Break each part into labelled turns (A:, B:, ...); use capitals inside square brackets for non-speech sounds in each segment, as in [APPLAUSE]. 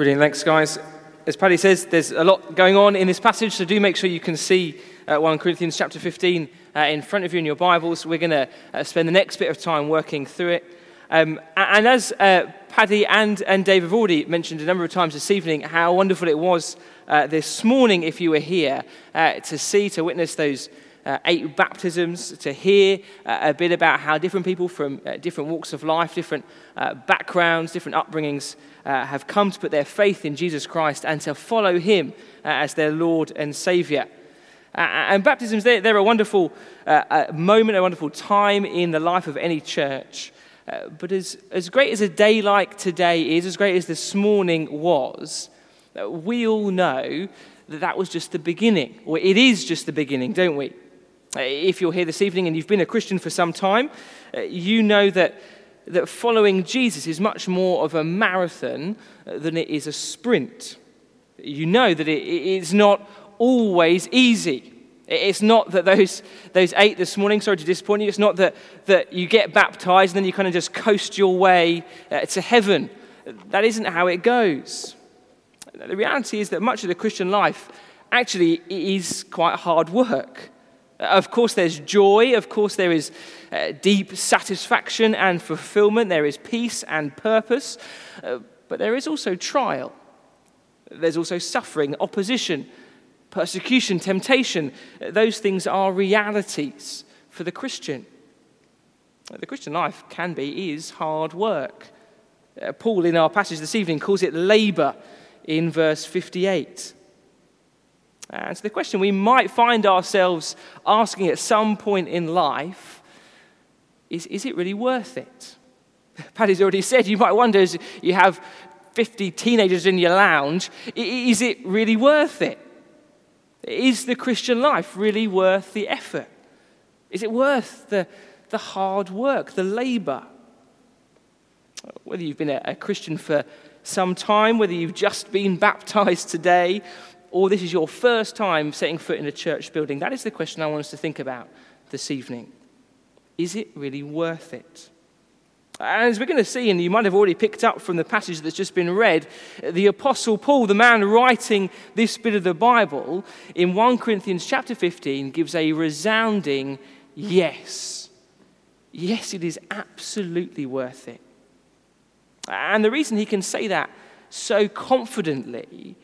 A: Brilliant. Thanks, guys. As Paddy says, there's a lot going on in this passage, so do make sure you can see uh, 1 Corinthians chapter 15 uh, in front of you in your Bibles. We're going to uh, spend the next bit of time working through it. Um, and as uh, Paddy and, and Dave have already mentioned a number of times this evening, how wonderful it was uh, this morning, if you were here, uh, to see, to witness those uh, eight baptisms, to hear uh, a bit about how different people from uh, different walks of life, different uh, backgrounds, different upbringings uh, have come to put their faith in Jesus Christ and to follow him uh, as their Lord and Savior. and baptisms, they're, they're a wonderful moment, a wonderful time in the life of any church. but as, as great as a day like today is, as great as this morning was, we all know that that was just the beginning, or it is just the beginning, don't we? Uh, if you're here this evening and you've been a Christian for some time, uh, you know that, that following Jesus is much more of a marathon uh, than it is a sprint. You know that it is not always easy. It's not that those, those eight this morning, sorry to disappoint you, it's not that, that you get baptized and then you kind of just coast your way to heaven. That isn't how it goes. The reality is that much of the Christian life actually is quite hard work. Of course, there's joy. Of course, there is uh, deep satisfaction and fulfillment. There is peace and purpose. Uh, but there is also trial. There's also suffering, opposition, persecution, temptation. Those things are realities for the Christian. The Christian life can be, is hard work. Uh, Paul, in our passage this evening, calls it labor in verse 58. And so the question we might find ourselves asking at some point in life is is it really worth it? [LAUGHS] Paddy's already said you might wonder as you have 50 teenagers in your lounge, is it really worth it? Is the Christian life really worth the effort? Is it worth the, the hard work, the labor? Whether you've been a, a Christian for some time, whether you've just been [LAUGHS] baptized today, or this is your first time setting foot in a church building? That is the question I want us to think about this evening. Is it really worth it? And as we're going to see, and you might have already picked up from the passage that's just been read, the Apostle Paul, the man writing this bit of the Bible, in 1 Corinthians chapter 15, gives a resounding yes. Yes, it is absolutely worth it. And the reason he can say that so confidently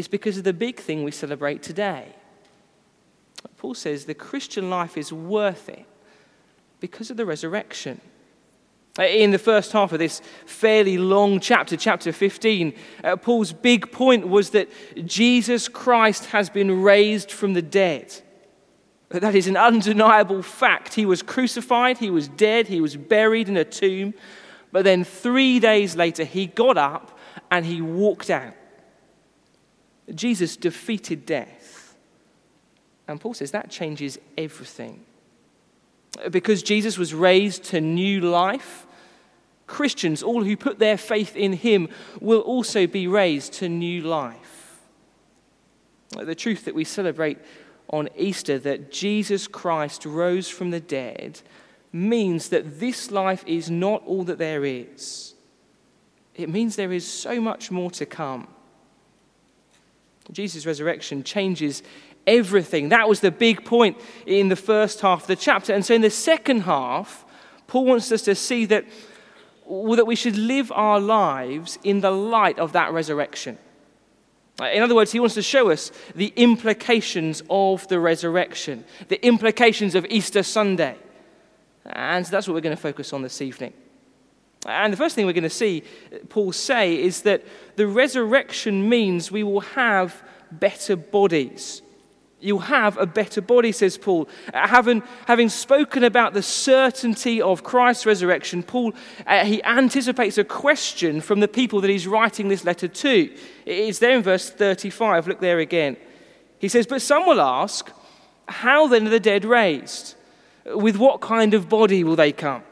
A: is because of the big thing we celebrate today. Paul says the Christian life is worth it because of the resurrection. In the first half of this fairly long chapter, chapter 15, uh, Paul's big point was that Jesus Christ has been raised from the dead. That is an undeniable fact. He was crucified, he was dead, he was buried in a tomb, but then three days later, he got up and he walked out. Jesus defeated death. And Paul says that changes everything. Because Jesus was raised to new life, Christians, all who put their faith in him, will also be raised to new life. The truth that we celebrate on Easter, that Jesus Christ rose from the dead, means that this life is not all that there is. It means there is so much more to come. Jesus' resurrection changes everything. That was the big point in the first half of the chapter. And so in the second half, Paul wants us to see that, well, that we should live our lives in the light of that resurrection. In other words, he wants to show us the implications of the resurrection, the implications of Easter Sunday. And so that's what we're going to focus on this evening. And the first thing we're going to see Paul say is that the resurrection means we will have better bodies. You'll have a better body, says Paul. Having, having spoken about the certainty of Christ's resurrection, Paul uh, he anticipates a question from the people that he's writing this letter to. It's there in verse 35. Look there again. He says, But some will ask, How then are the dead raised? With what kind of body will they come?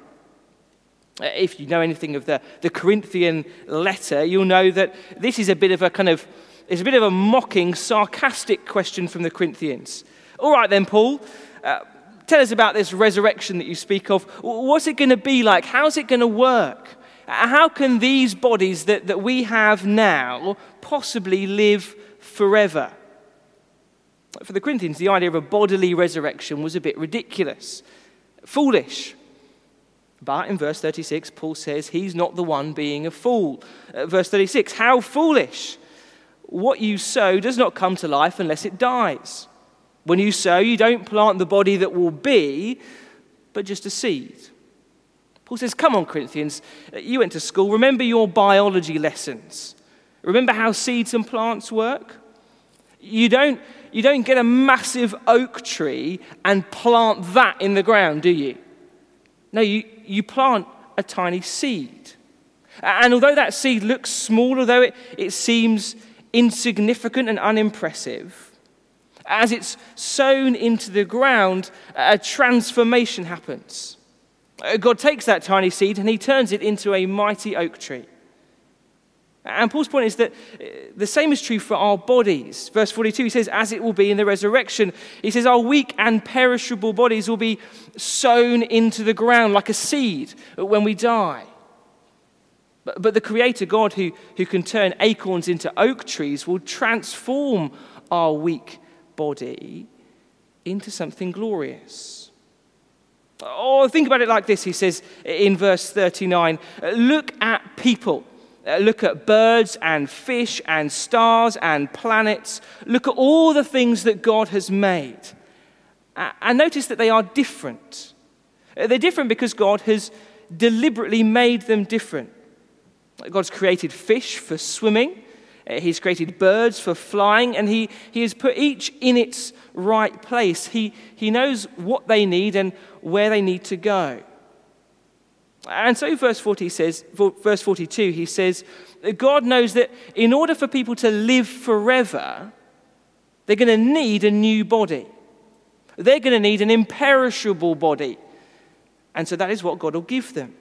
A: Uh, if you know anything of the, the Corinthian letter, you'll know that this is a bit of a kind of, it's a bit of a mocking, sarcastic question from the Corinthians. All right then, Paul, uh, tell us about this resurrection that you speak of. What's it going to be like? How's it going to work? how can these bodies that, that we have now possibly live forever? For the Corinthians, the idea of a bodily resurrection was a bit ridiculous, foolish. But in verse 36, Paul says he's not the one being a fool. Uh, verse 36, how foolish! What you sow does not come to life unless it dies. When you sow, you don't plant the body that will be, but just a seed. Paul says, Come on, Corinthians, uh, you went to school. Remember your biology lessons. Remember how seeds and plants work? You don't, you don't get a massive oak tree and plant that in the ground, do you? No, you, you plant a tiny seed. And although that seed looks small, although it, it seems insignificant and unimpressive, as it's sown into the ground, a transformation happens. Uh, God takes that tiny seed and he turns it into a mighty oak tree. And Paul's point is that uh, the same is true for our bodies. Verse 42, he says, as it will be in the resurrection. He says, our weak and perishable bodies will be sown into the ground like a seed when we die. But, but the Creator God, who, who can turn acorns into oak trees, will transform our weak body into something glorious. Or oh, think about it like this, he says in verse 39 Look at people look at birds and fish and stars and planets. Look at all the things that God has made. And notice that they are different. Uh, they're different because God has deliberately made them different. God's created fish for swimming, uh, He's created birds for flying, and He, he has put each in its right place. He, he knows what they need and where they need to go. And so, verse 40 says, verse 42, he says, God knows that in order for people to live forever, they're going to need a new body. They're going to need an imperishable body. And so that is what God will give them.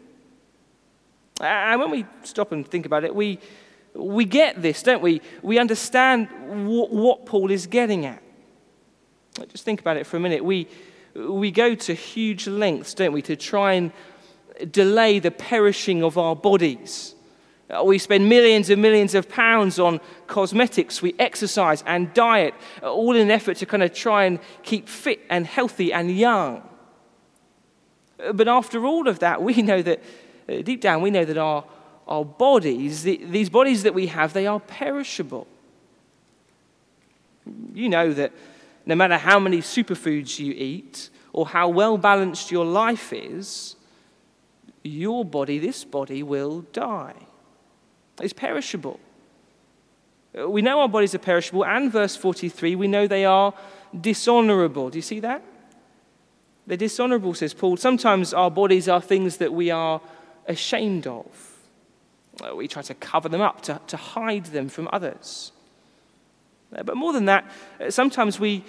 A: And when we stop and think about it, we, we get this, don't we? We understand what, what Paul is getting at. Just think about it for a minute. We, we go to huge lengths, don't we, to try and delay the perishing of our bodies. Uh, we spend millions and millions of pounds on cosmetics, we exercise and diet, uh, all in an effort to kind of try and keep fit and healthy and young. Uh, but after all of that, we know that, deep down, we know that our, our bodies, the, these bodies that we have, they are perishable. You know that no matter how many superfoods you eat or how well balanced your life is, your body, this body, will die. It's perishable. Uh, we know our bodies are perishable, and verse 43, we know they are dishonorable. Do you see that? They're dishonorable, says Paul. Sometimes our bodies are things that we are ashamed of. Uh, we try to cover them up, to, to hide them from others. Uh, but more than that, sometimes we,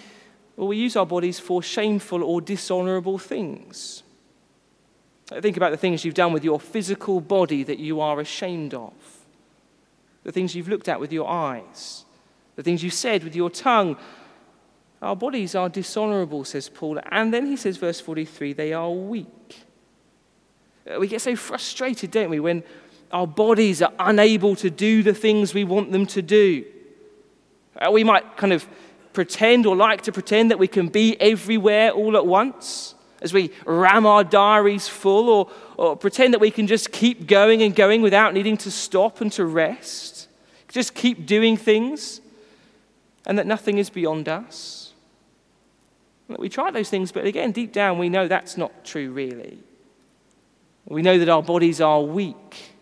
A: well, we use our bodies for shameful or dishonorable things. Think about the things you've done with your physical body that you are ashamed of, the things you've looked at with your eyes, the things you've said with your tongue. Our bodies are dishonorable, says Paul. And then he says, verse 43, they are weak. Uh, we get so frustrated, don't we, when our bodies are unable to do the things we want them to do. Uh, we might kind of pretend or like to pretend that we can be everywhere all at once as we ram our diaries full or, or pretend that we can just keep going and going without needing to stop and to rest, just keep doing things, and that nothing is beyond us. We try those things, but again, deep down, we know that's not true, really. We know that our bodies are weak,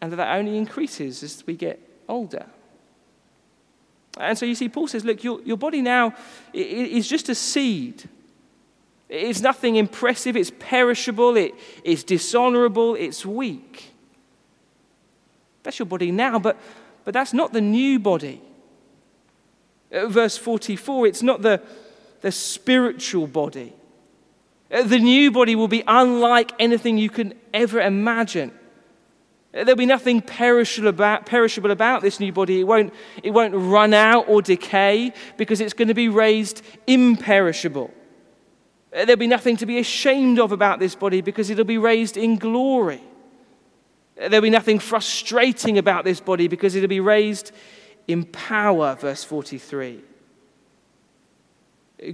A: and that that only increases as we get older. And so you see, Paul says, look, your, your body now is just a seed it's nothing impressive, it's perishable, it is dishonorable, it's weak. That's your body now, but, but that's not the new body. Uh, verse 44, it's not the, the spiritual body. Uh, the new body will be unlike anything you can ever imagine. Uh, there'll be nothing perishable about, perishable about this new body. It won't, it won't run out or decay because it's going to be raised imperishable. Uh, there'll be nothing to be ashamed of about this body because it'll be raised in glory. Uh, there'll be nothing frustrating about this body because it'll be raised in power, verse 43.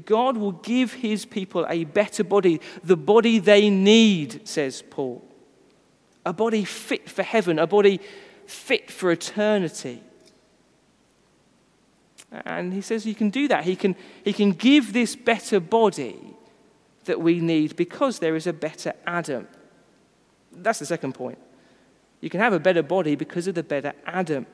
A: God will give his people a better body, the body they need, says Paul. A body fit for heaven, a body fit for eternity. And he says he can do that. He can, he can give this better body that we need because there is a better Adam. That's the second point. You can have a better body because of the better Adam.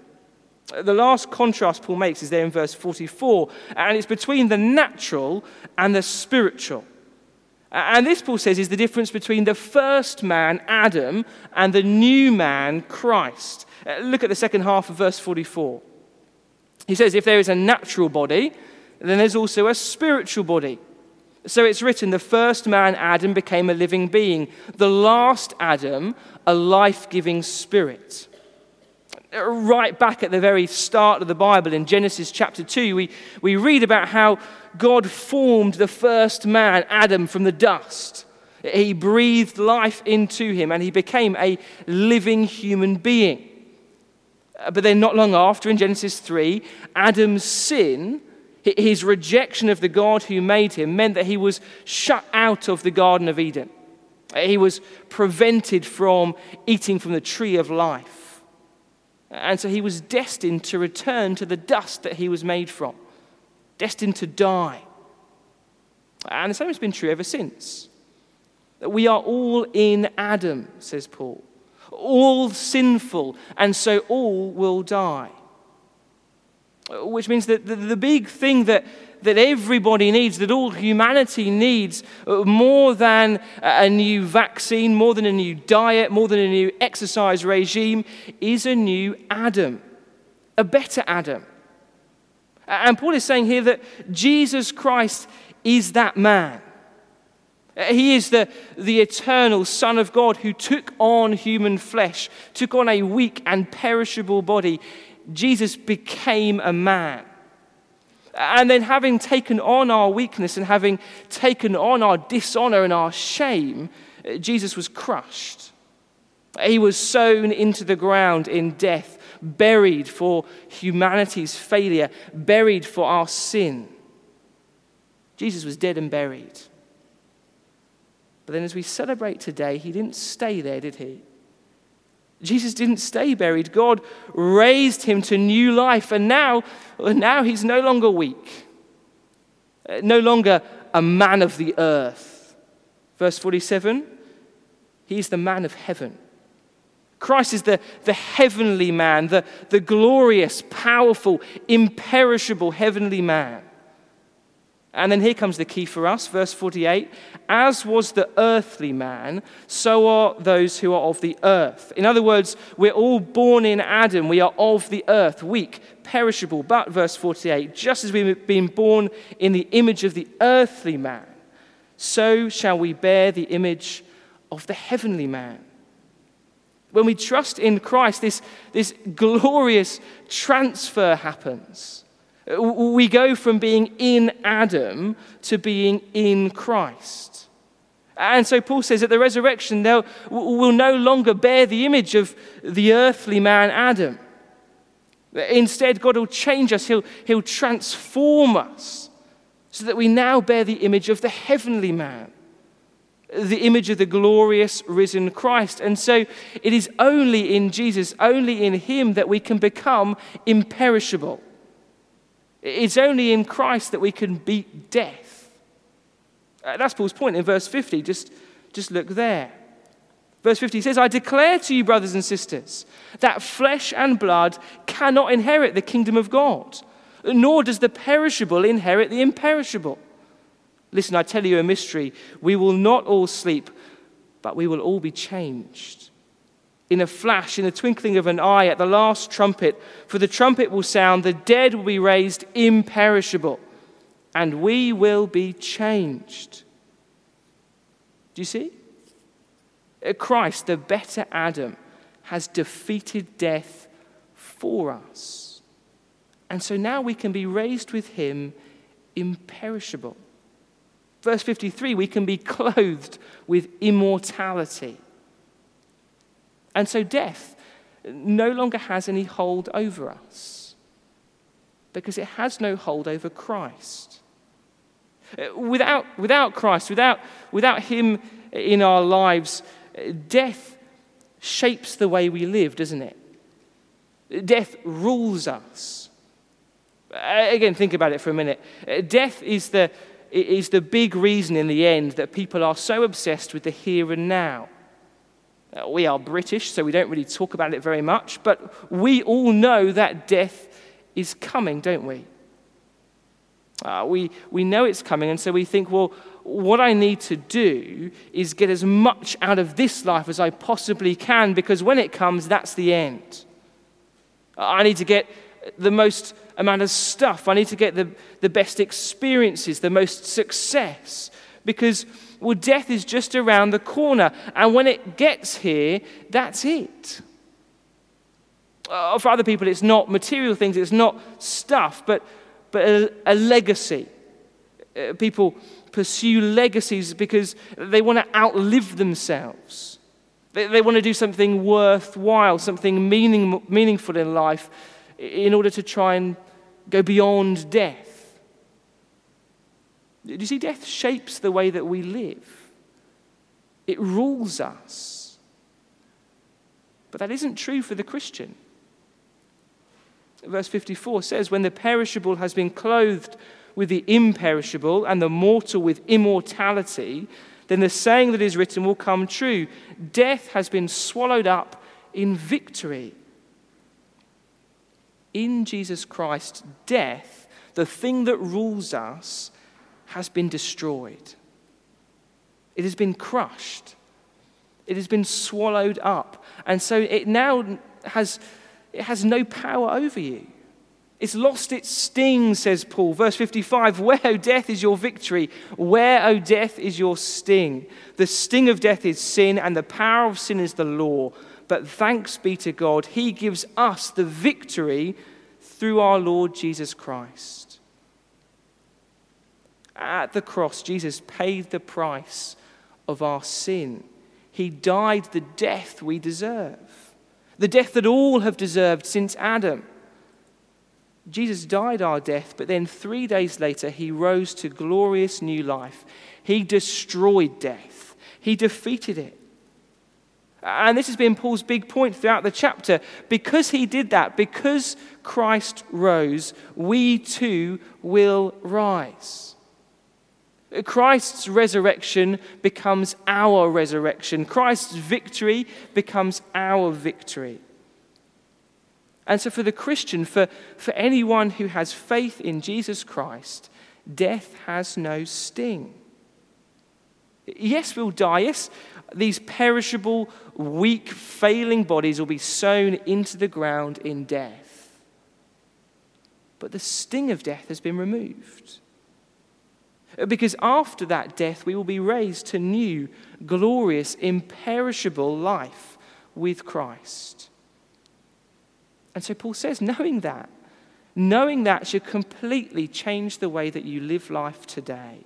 A: The last contrast Paul makes is there in verse 44, and it's between the natural and the spiritual. And this, Paul says, is the difference between the first man, Adam, and the new man, Christ. Uh, look at the second half of verse 44. He says, If there is a natural body, then there's also a spiritual body. So it's written, the first man, Adam, became a living being, the last Adam, a life giving spirit. Right back at the very start of the Bible in Genesis chapter 2, we, we read about how God formed the first man, Adam, from the dust. He breathed life into him and he became a living human being. But then, not long after, in Genesis 3, Adam's sin, his rejection of the God who made him, meant that he was shut out of the Garden of Eden. He was prevented from eating from the tree of life. And so he was destined to return to the dust that he was made from, destined to die. And the same has been true ever since. That we are all in Adam, says Paul all sinful, and so all will die. Which means that the, big thing that, that everybody needs, that all humanity needs, uh, more than a new vaccine, more than a new diet, more than a new exercise regime, is a new Adam, a better Adam. And Paul is saying here that Jesus Christ is that man. He is the, the eternal Son of God who took on human flesh, took on a weak and perishable body. Jesus became a man. And then, having taken on our weakness and having taken on our dishonor and our shame, Jesus was crushed. He was sown into the ground in death, buried for humanity's failure, buried for our sin. Jesus was dead and buried. But then, as we celebrate today, he didn't stay there, did he? Jesus didn't stay buried. God raised him to new life, and now, now he's no longer weak, uh, no longer a man of the earth. Verse 47 He's the man of heaven. Christ is the, the heavenly man, the, the glorious, powerful, imperishable heavenly man. And then here comes the key for us, verse 48 As was the earthly man, so are those who are of the earth. In other words, we're all born in Adam. We are of the earth, weak, perishable. But, verse 48, just as we've been born in the image of the earthly man, so shall we bear the image of the heavenly man. When we trust in Christ, this, this glorious transfer happens. We go from being in Adam to being in Christ. And so Paul says at the resurrection, they'll, will no longer bear the image of the earthly man Adam. Instead, God will change us, He'll, he'll transform us so that we now bear the image of the heavenly man, the image of the glorious risen Christ. And so it is only in Jesus, only in Him, that we can become imperishable. It's only in Christ that we can beat death. Uh, that's Paul's point in verse 50. Just, just look there. Verse 50 says, I declare to you, brothers and sisters, that flesh and blood cannot inherit the kingdom of God, nor does the perishable inherit the imperishable. Listen, I tell you a mystery. We will not all sleep, but we will all be changed in a flash, in the twinkling of an eye, at the last trumpet. For the trumpet will sound, the dead will be raised imperishable, and we will be changed. Do you see? Christ, the better Adam, has defeated death for us. And so now we can be raised with him imperishable. Verse 53 we can be clothed with immortality. And so death no longer has any hold over us because it has no hold over Christ. Without, without Christ, without, without Him in our lives, death shapes the way we live, doesn't it? Death rules us. Again, think about it for a minute. Death is the, is the big reason in the end that people are so obsessed with the here and now. Uh, we are British, so we don't really talk about it very much, but we all know that death is coming, don't we? Uh, we, we know it's coming, and so we think, well, what I need to do is get as much out of this life as I possibly can, because when it comes, that's the end. I need to get the most amount of stuff. I need to get the, the best experiences, the most success, because well, death is just around the corner. And when it gets here, that's it. Uh, for other people, it's not material things, it's not stuff, but, but a, a legacy. Uh, people pursue legacies because they want to outlive themselves. They, they want to do something worthwhile, something meaning, meaningful in life in order to try and go beyond death. Do you see? Death shapes the way that we live, it rules us. But that isn't true for the Christian. Verse 54 says, When the perishable has been clothed with the imperishable and the mortal with immortality, then the saying that is written will come true Death has been swallowed up in victory. In Jesus Christ, death, the thing that rules us, has been destroyed. It has been crushed. It has been swallowed up. And so it now has, it has no power over you. It's lost its sting, says Paul. Verse 55 Where, O death, is your victory? Where, O death, is your sting? The sting of death is sin, and the power of sin is the law. But thanks be to God, He gives us the victory through our Lord Jesus Christ. At the cross, Jesus paid the price of our sin. He died the death we deserve, the death that all have deserved since Adam. Jesus died our death, but then three days later, he rose to glorious new life. He destroyed death, he defeated it. And this has been Paul's big point throughout the chapter. Because he did that, because Christ rose, we too will rise. Christ's resurrection becomes our resurrection. Christ's victory becomes our victory. And so, for the Christian, for, for anyone who has faith in Jesus Christ, death has no sting. Yes, we'll die. Yes, these perishable, weak, failing bodies will be sown into the ground in death. But the sting of death has been removed. Because after that death, we will be raised to new, glorious, imperishable life with Christ. And so Paul says, knowing that, knowing that should completely change the way that you live life today.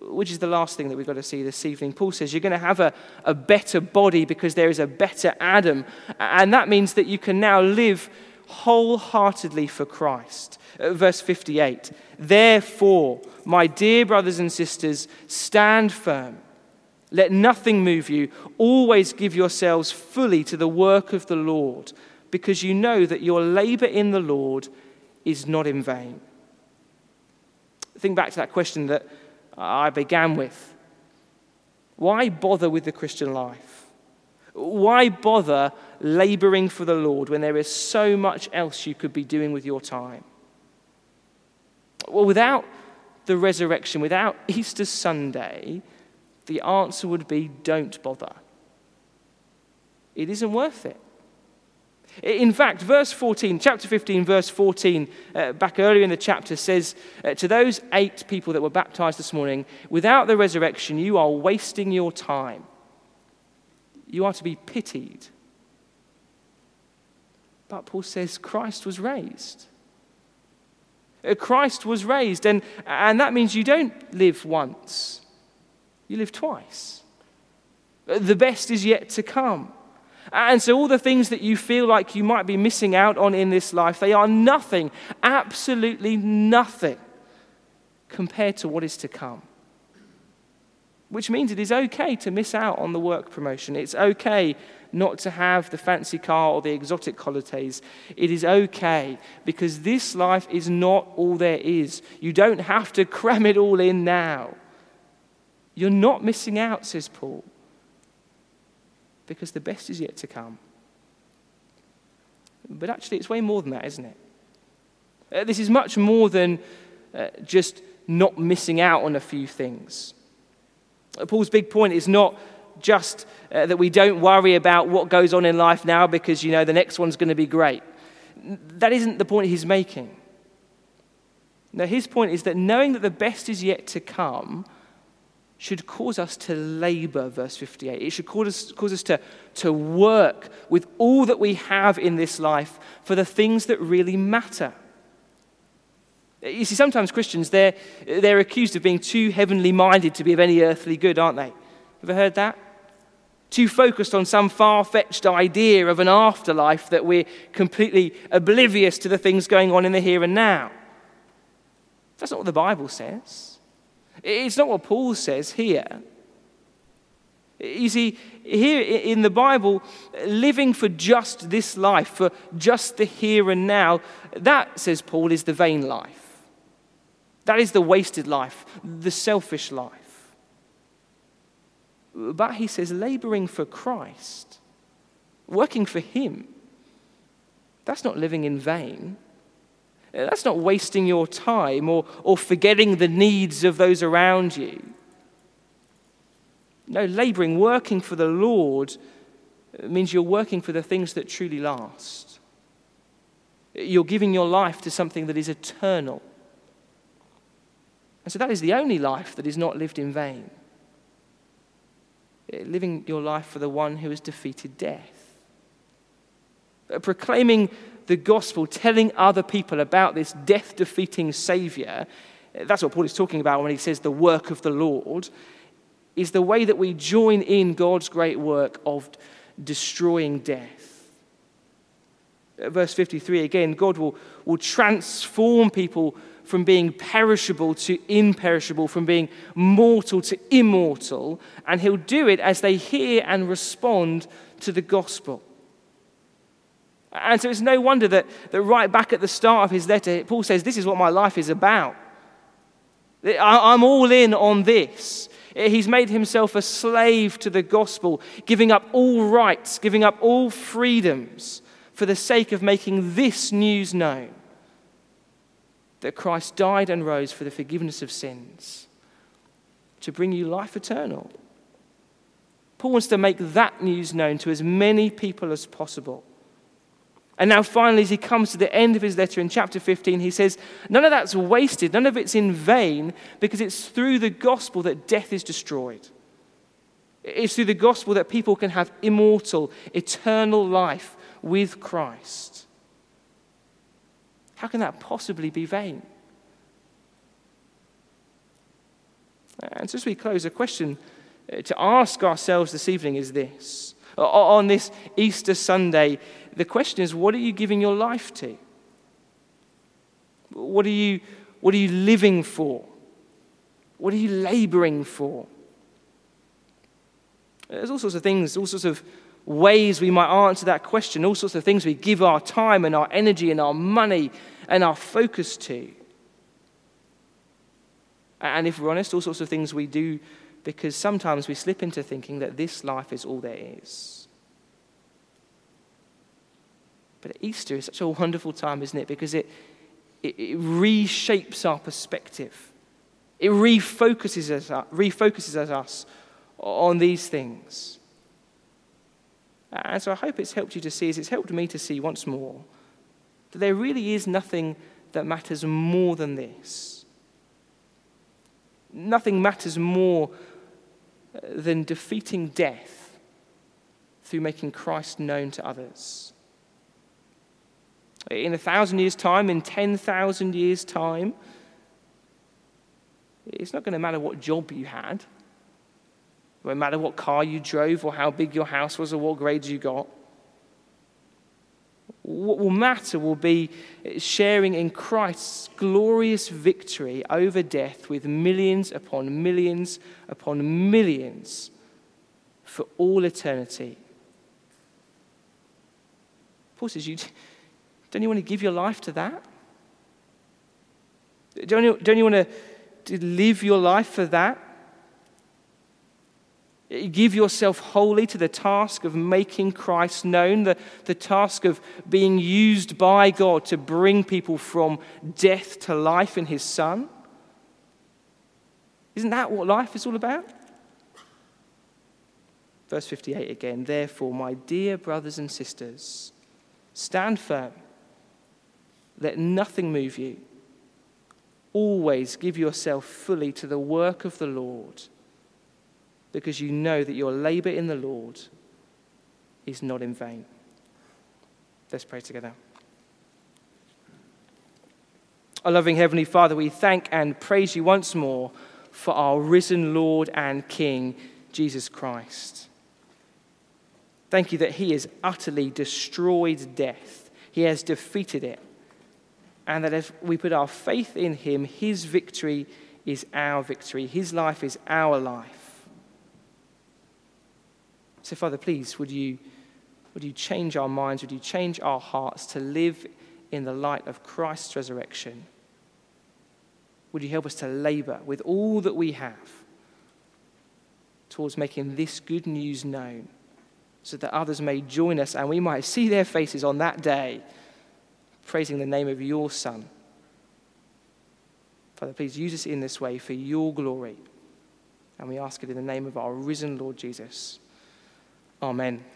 A: Which is the last thing that we've got to see this evening. Paul says you're going to have a, a better body because there is a better Adam. And that means that you can now live wholeheartedly for Christ. Uh, verse 58 Therefore, my dear brothers and sisters, stand firm. Let nothing move you. Always give yourselves fully to the work of the Lord, because you know that your labor in the Lord is not in vain. Think back to that question that I began with. Why bother with the Christian life? Why bother laboring for the Lord when there is so much else you could be doing with your time? Well, without the resurrection, without Easter Sunday, the answer would be don't bother. It isn't worth it. In fact, verse 14, chapter 15, verse 14, uh, back earlier in the chapter, says uh, to those eight people that were baptized this morning, without the resurrection, you are wasting your time. You are to be pitied. But Paul says Christ was raised. Uh, Christ was raised, and, and that means you don't live once, you live twice. Uh, the best is yet to come. And so, all the things that you feel like you might be missing out on in this life, they are nothing, absolutely nothing, compared to what is to come. Which means it is okay to miss out on the work promotion. It's okay not to have the fancy car or the exotic holidays. It is okay because this life is not all there is. You don't have to cram it all in now. You're not missing out, says Paul, because the best is yet to come. But actually, it's way more than that, isn't it? Uh, this is much more than uh, just not missing out on a few things. Uh, Paul's big point is not just uh, that we don't worry about what goes on in life now because, you know, the next one's going to be great. That isn't the point he's making. No, his point is that knowing that the best is yet to come should cause us to labor, verse 58. It should cause us, cause us to, to work with all that we have in this life for the things that really matter. You see, sometimes Christians, they're, they're accused of being too heavenly minded to be of any earthly good, aren't they? Ever heard that? Too focused on some far fetched idea of an afterlife that we're completely oblivious to the things going on in the here and now. That's not what the Bible says. It's not what Paul says here. You see, here in the Bible, living for just this life, for just the here and now, that, says Paul, is the vain life. That is the wasted life, the selfish life. But he says, laboring for Christ, working for Him, that's not living in vain. That's not wasting your time or, or forgetting the needs of those around you. No, laboring, working for the Lord uh, means you're working for the things that truly last. You're giving your life to something that is eternal. And so that is the only life that is not lived in vain. Eh, living your life for the one who has defeated death. Uh, proclaiming the gospel, telling other people about this death defeating Savior, eh, that's what Paul is talking about when he says the work of the Lord, is the way that we join in God's great work of destroying death. Uh, verse 53 again, God will, will transform people from being perishable to imperishable, from being mortal to immortal, and he'll do it as they hear and respond to the gospel. And so it's no wonder that, that right back at the start of his letter, Paul says, This is what my life is about. I'm all in on this. He's made himself a slave to the gospel, giving up all rights, giving up all freedoms for the sake of making this news known that Christ died and rose for the forgiveness of sins to bring you life eternal. Paul wants to make that news known to as many people as possible. And now, finally, as he comes to the end of his letter in chapter 15, he says, None of that's wasted, none of it's in vain, because it's through the gospel that death is destroyed. It's through the gospel that people can have immortal, eternal life with Christ. How can that possibly be vain? And so, as we close, a question uh, to ask ourselves this evening is this. On this Easter Sunday, the question is what are you giving your life to? What are you, what are you living for? What are you laboring for? There's all sorts of things, all sorts of ways we might answer that question, all sorts of things we give our time and our energy and our money and our focus to. And if we're honest, all sorts of things we do because sometimes we slip into thinking that this life is all there is. But Easter is such a wonderful time, isn't it? Because it, it, it reshapes our perspective. It refocuses us, refocuses us on these things. And so I hope it's helped you to see, as it's helped me to see once more, that there really is nothing that matters more than this. Nothing matters more uh, than defeating death through making Christ known to others. In a thousand years' time, in 10,000 years' time, it's not going to matter what job you had. It won't matter what car you drove or how big your house was or what grades you got. What will matter will be sharing in Christ's glorious victory over death with millions upon millions upon millions for all eternity. Paul says, you, Don't you want to give your life to that? Don't you, don't you want to, to live your life for that? Give yourself wholly to the task of making Christ known, the, the task of being used by God to bring people from death to life in His Son. Isn't that what life is all about? Verse 58 again. Therefore, my dear brothers and sisters, stand firm. Let nothing move you. Always give yourself fully to the work of the Lord because you know that your labor in the Lord is not in vain. Let's pray together. Our loving Heavenly Father, we thank and praise you once more for our risen Lord and King, Jesus Christ. Thank you that He has utterly destroyed death, He has defeated it, and that if we put our faith in Him, His victory is our victory, His life is our life. So, Father, please, would you, would you change our minds? Would you change our hearts to live in the light of Christ's resurrection? Would you help us to labor with all that we have towards making this good news known so that others may join us and we might see their faces on that day praising the name of your Son? Father, please use us in this way for your glory. And we ask it in the name of our risen Lord Jesus. Amen.